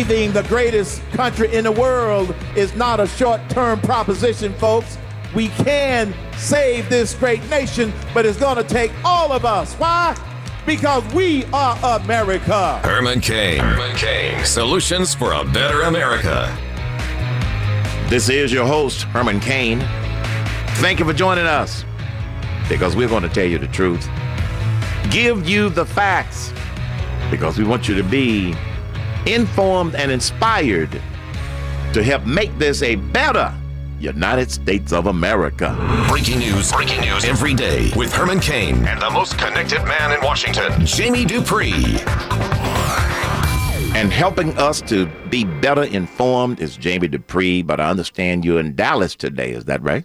saving the greatest country in the world is not a short term proposition, folks. We can save this great nation, but it's going to take all of us. Why? Because we are America. Herman Cain. Herman Cain. Solutions for a better America. This is your host, Herman Cain. Thank you for joining us because we're going to tell you the truth, give you the facts because we want you to be informed and inspired to help make this a better United States of America. Breaking news, breaking news every day with Herman Cain and the most connected man in Washington, Jamie Dupree. And helping us to be better informed is Jamie Dupree, but I understand you're in Dallas today. Is that right?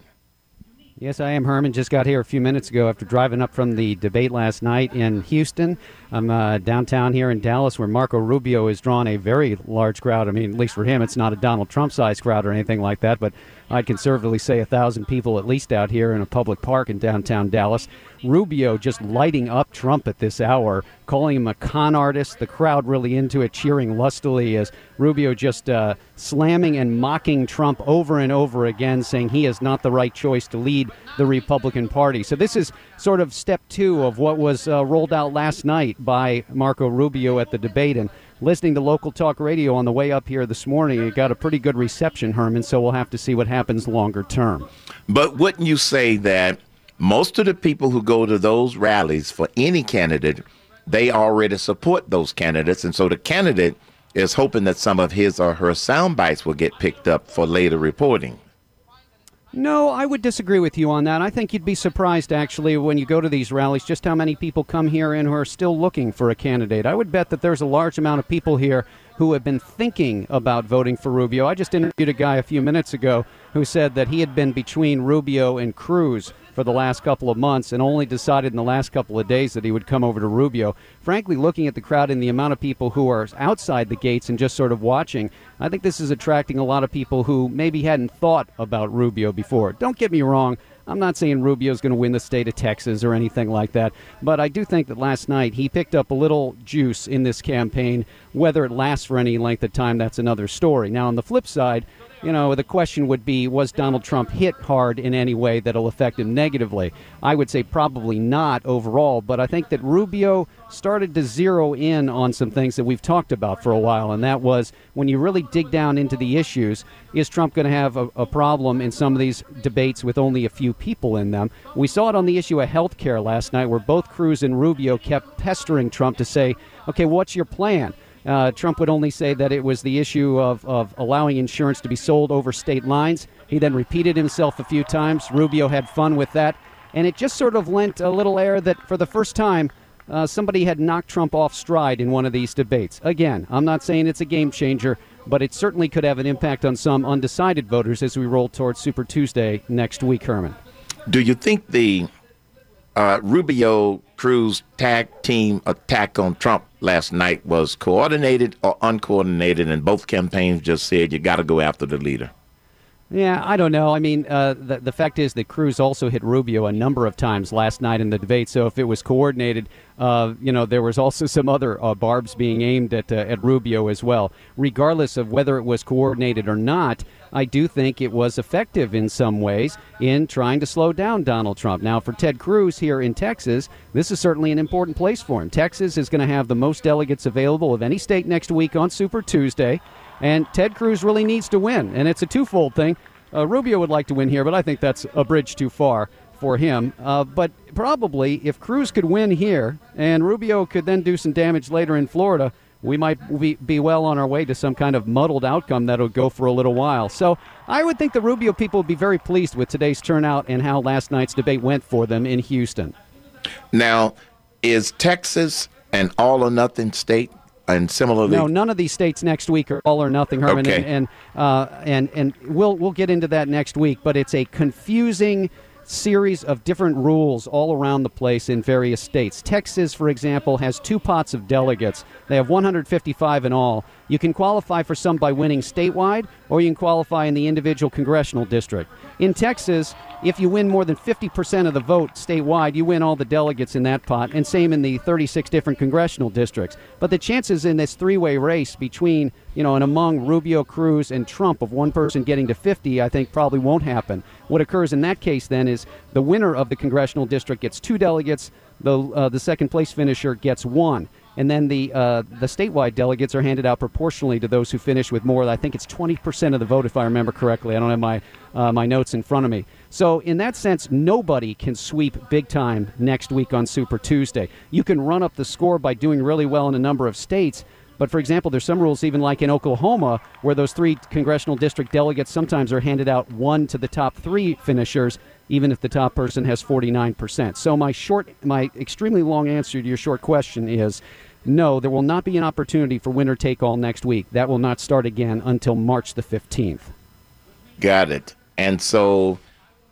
Yes, I am Herman. Just got here a few minutes ago after driving up from the debate last night in Houston. I'm uh, downtown here in Dallas where Marco Rubio has drawn a very large crowd. I mean, at least for him, it's not a Donald Trump sized crowd or anything like that, but I'd conservatively say a thousand people at least out here in a public park in downtown Dallas. Rubio just lighting up Trump at this hour, calling him a con artist. The crowd really into it, cheering lustily as Rubio just uh, slamming and mocking Trump over and over again, saying he is not the right choice to lead the Republican Party. So this is sort of step two of what was uh, rolled out last night by Marco Rubio at the debate. And listening to local talk radio on the way up here this morning, it got a pretty good reception, Herman. So we'll have to see what happens longer term. But wouldn't you say that most of the people who go to those rallies for any candidate, they already support those candidates, and so the candidate is hoping that some of his or her sound bites will get picked up for later reporting. No, I would disagree with you on that. I think you'd be surprised, actually, when you go to these rallies, just how many people come here and who are still looking for a candidate. I would bet that there's a large amount of people here who have been thinking about voting for Rubio. I just interviewed a guy a few minutes ago who said that he had been between Rubio and Cruz for the last couple of months and only decided in the last couple of days that he would come over to Rubio. Frankly, looking at the crowd and the amount of people who are outside the gates and just sort of watching, I think this is attracting a lot of people who maybe hadn't thought about Rubio before. Don't get me wrong. I'm not saying Rubio's going to win the state of Texas or anything like that, but I do think that last night he picked up a little juice in this campaign. Whether it lasts for any length of time, that's another story. Now, on the flip side, you know, the question would be was Donald Trump hit hard in any way that'll affect him negatively? I would say probably not overall, but I think that Rubio started to zero in on some things that we've talked about for a while, and that was when you really dig down into the issues, is Trump going to have a, a, problem in some of these debates with only a few people in them? We saw it on the issue of health care last night, where both Cruz and Rubio kept pestering Trump to say, okay, what's your plan? Uh, Trump would only say that it was the issue of, of allowing insurance to be sold over state lines. He then repeated himself a few times. Rubio had fun with that. And it just sort of lent a little air that for the first time, uh, somebody had knocked Trump off stride in one of these debates. Again, I'm not saying it's a game changer, but it certainly could have an impact on some undecided voters as we roll towards Super Tuesday next week, Herman. Do you think the uh, Rubio Cruz tag team attack on Trump last night was coordinated or uncoordinated, and both campaigns just said you got to go after the leader. Yeah, I don't know. I mean, uh, the the fact is that Cruz also hit Rubio a number of times last night in the debate. So if it was coordinated, uh, you know, there was also some other uh, barbs being aimed at uh, at Rubio as well. Regardless of whether it was coordinated or not, I do think it was effective in some ways in trying to slow down Donald Trump. Now, for Ted Cruz here in Texas, this is certainly an important place for him. Texas is going to have the most delegates available of any state next week on Super Tuesday. And Ted Cruz really needs to win. And it's a twofold thing. Uh, Rubio would like to win here, but I think that's a bridge too far for him. Uh, but probably if Cruz could win here and Rubio could then do some damage later in Florida, we might be, be well on our way to some kind of muddled outcome that'll go for a little while. So I would think the Rubio people would be very pleased with today's turnout and how last night's debate went for them in Houston. Now, is Texas an all or nothing state? And similarly, no, none of these states next week are all or nothing, Herman, okay. and and, uh, and and we'll we'll get into that next week. But it's a confusing series of different rules all around the place in various states. Texas, for example, has two pots of delegates. They have 155 in all. You can qualify for some by winning statewide, or you can qualify in the individual congressional district. In Texas, if you win more than 50% of the vote statewide, you win all the delegates in that pot, and same in the 36 different congressional districts. But the chances in this three way race between you know, and among Rubio, Cruz, and Trump of one person getting to 50, I think probably won't happen. What occurs in that case then is the winner of the congressional district gets two delegates, the, uh, the second place finisher gets one and then the uh, the statewide delegates are handed out proportionally to those who finish with more. I think it's 20% of the vote, if I remember correctly. I don't have my uh, my notes in front of me. So in that sense, nobody can sweep big time next week on Super Tuesday. You can run up the score by doing really well in a number of states. But for example, there's some rules, even like in Oklahoma, where those three congressional district delegates sometimes are handed out one to the top three finishers, even if the top person has 49%. So my short, my extremely long answer to your short question is no, there will not be an opportunity for winner take all next week. That will not start again until March the 15th. Got it. And so,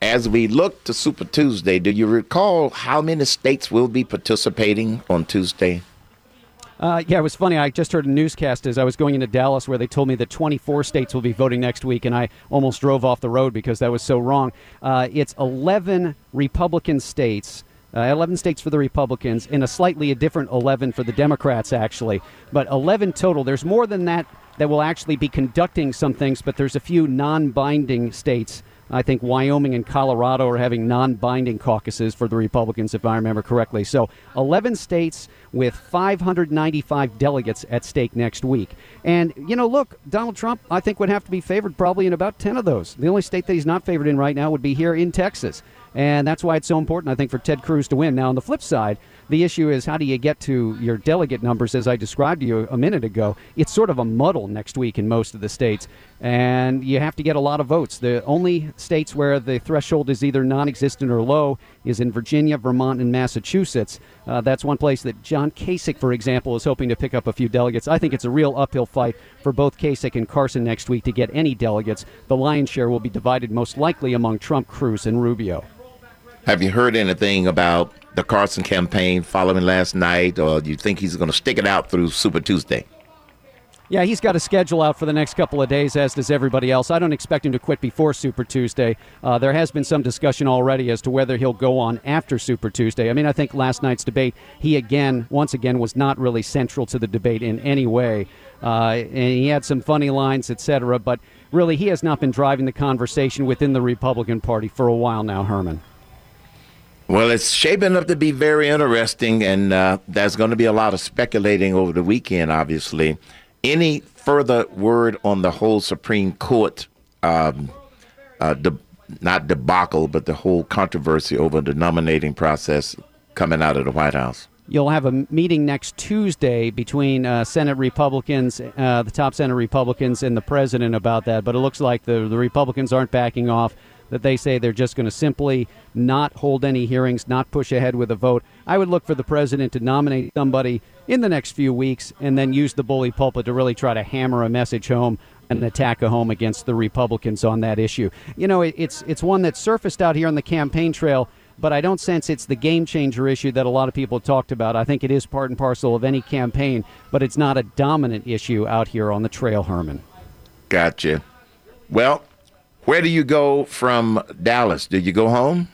as we look to Super Tuesday, do you recall how many states will be participating on Tuesday? Uh, yeah, it was funny. I just heard a newscast as I was going into Dallas where they told me that 24 states will be voting next week, and I almost drove off the road because that was so wrong. Uh, it's 11 Republican states uh, 11 states for the Republicans, and a slightly a different 11 for the Democrats, actually. But 11 total. There's more than that that will actually be conducting some things, but there's a few non binding states. I think Wyoming and Colorado are having non binding caucuses for the Republicans, if I remember correctly. So 11 states with 595 delegates at stake next week. And, you know, look, Donald Trump, I think, would have to be favored probably in about 10 of those. The only state that he's not favored in right now would be here in Texas. And that's why it's so important, I think, for Ted Cruz to win. Now, on the flip side, the issue is how do you get to your delegate numbers, as I described to you a minute ago? It's sort of a muddle next week in most of the states, and you have to get a lot of votes. The only states where the threshold is either non existent or low is in Virginia, Vermont, and Massachusetts. Uh, that's one place that John Kasich, for example, is hoping to pick up a few delegates. I think it's a real uphill fight for both Kasich and Carson next week to get any delegates. The lion's share will be divided most likely among Trump, Cruz, and Rubio. Have you heard anything about the Carson campaign following last night, or do you think he's going to stick it out through Super Tuesday? Yeah, he's got a schedule out for the next couple of days, as does everybody else. I don't expect him to quit before Super Tuesday. Uh, there has been some discussion already as to whether he'll go on after Super Tuesday. I mean, I think last night's debate, he again, once again, was not really central to the debate in any way. Uh, and he had some funny lines, etc. But really, he has not been driving the conversation within the Republican Party for a while now, Herman. Well, it's shaping up to be very interesting, and uh, there's going to be a lot of speculating over the weekend, obviously. Any further word on the whole Supreme Court, um, uh, de- not debacle, but the whole controversy over the nominating process coming out of the White House? You'll have a meeting next Tuesday between uh, Senate Republicans, uh, the top Senate Republicans, and the president about that. But it looks like the, the Republicans aren't backing off that they say they're just going to simply not hold any hearings, not push ahead with a vote. I would look for the president to nominate somebody in the next few weeks and then use the bully pulpit to really try to hammer a message home and attack a home against the Republicans on that issue. You know, it's it's one that surfaced out here on the campaign trail, but I don't sense it's the game changer issue that a lot of people talked about. I think it is part and parcel of any campaign, but it's not a dominant issue out here on the trail, Herman. Gotcha. Well, where do you go from Dallas? Do you go home?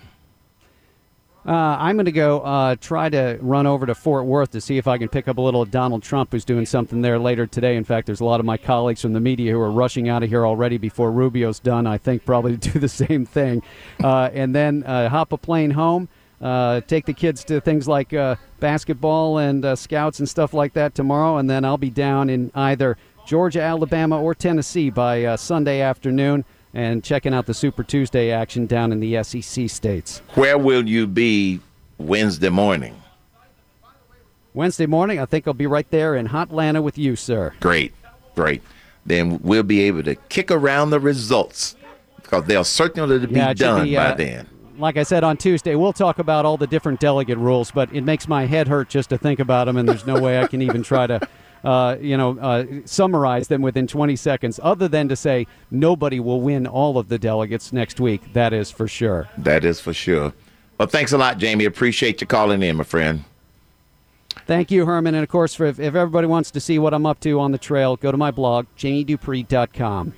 Uh, I'm going to go uh, try to run over to Fort Worth to see if I can pick up a little Donald Trump, who's doing something there later today. In fact, there's a lot of my colleagues from the media who are rushing out of here already before Rubio's done. I think probably to do the same thing, uh, and then uh, hop a plane home. Uh, take the kids to things like uh, basketball and scouts and stuff like that tomorrow, and then I'll be down in either Georgia, Alabama, or Tennessee by Sunday afternoon and checking out the Super Tuesday action down in the SEC states. Where will you be Wednesday morning? Wednesday morning, I think I'll be right there in Hotlanta with you, sir. Great, great. Then we'll be able to kick around the results because they'll certainly be yeah, done be, uh, by then. Like I said on Tuesday, we'll talk about all the different delegate rules, but it makes my head hurt just to think about them, and there's no way I can even try to uh, you know, uh, summarize them within 20 seconds, other than to say nobody will win all of the delegates next week. That is for sure. That is for sure. Well, thanks a lot, Jamie. Appreciate you calling in, my friend. Thank you, Herman. And of course, for if, if everybody wants to see what I'm up to on the trail, go to my blog, jamiedupree.com.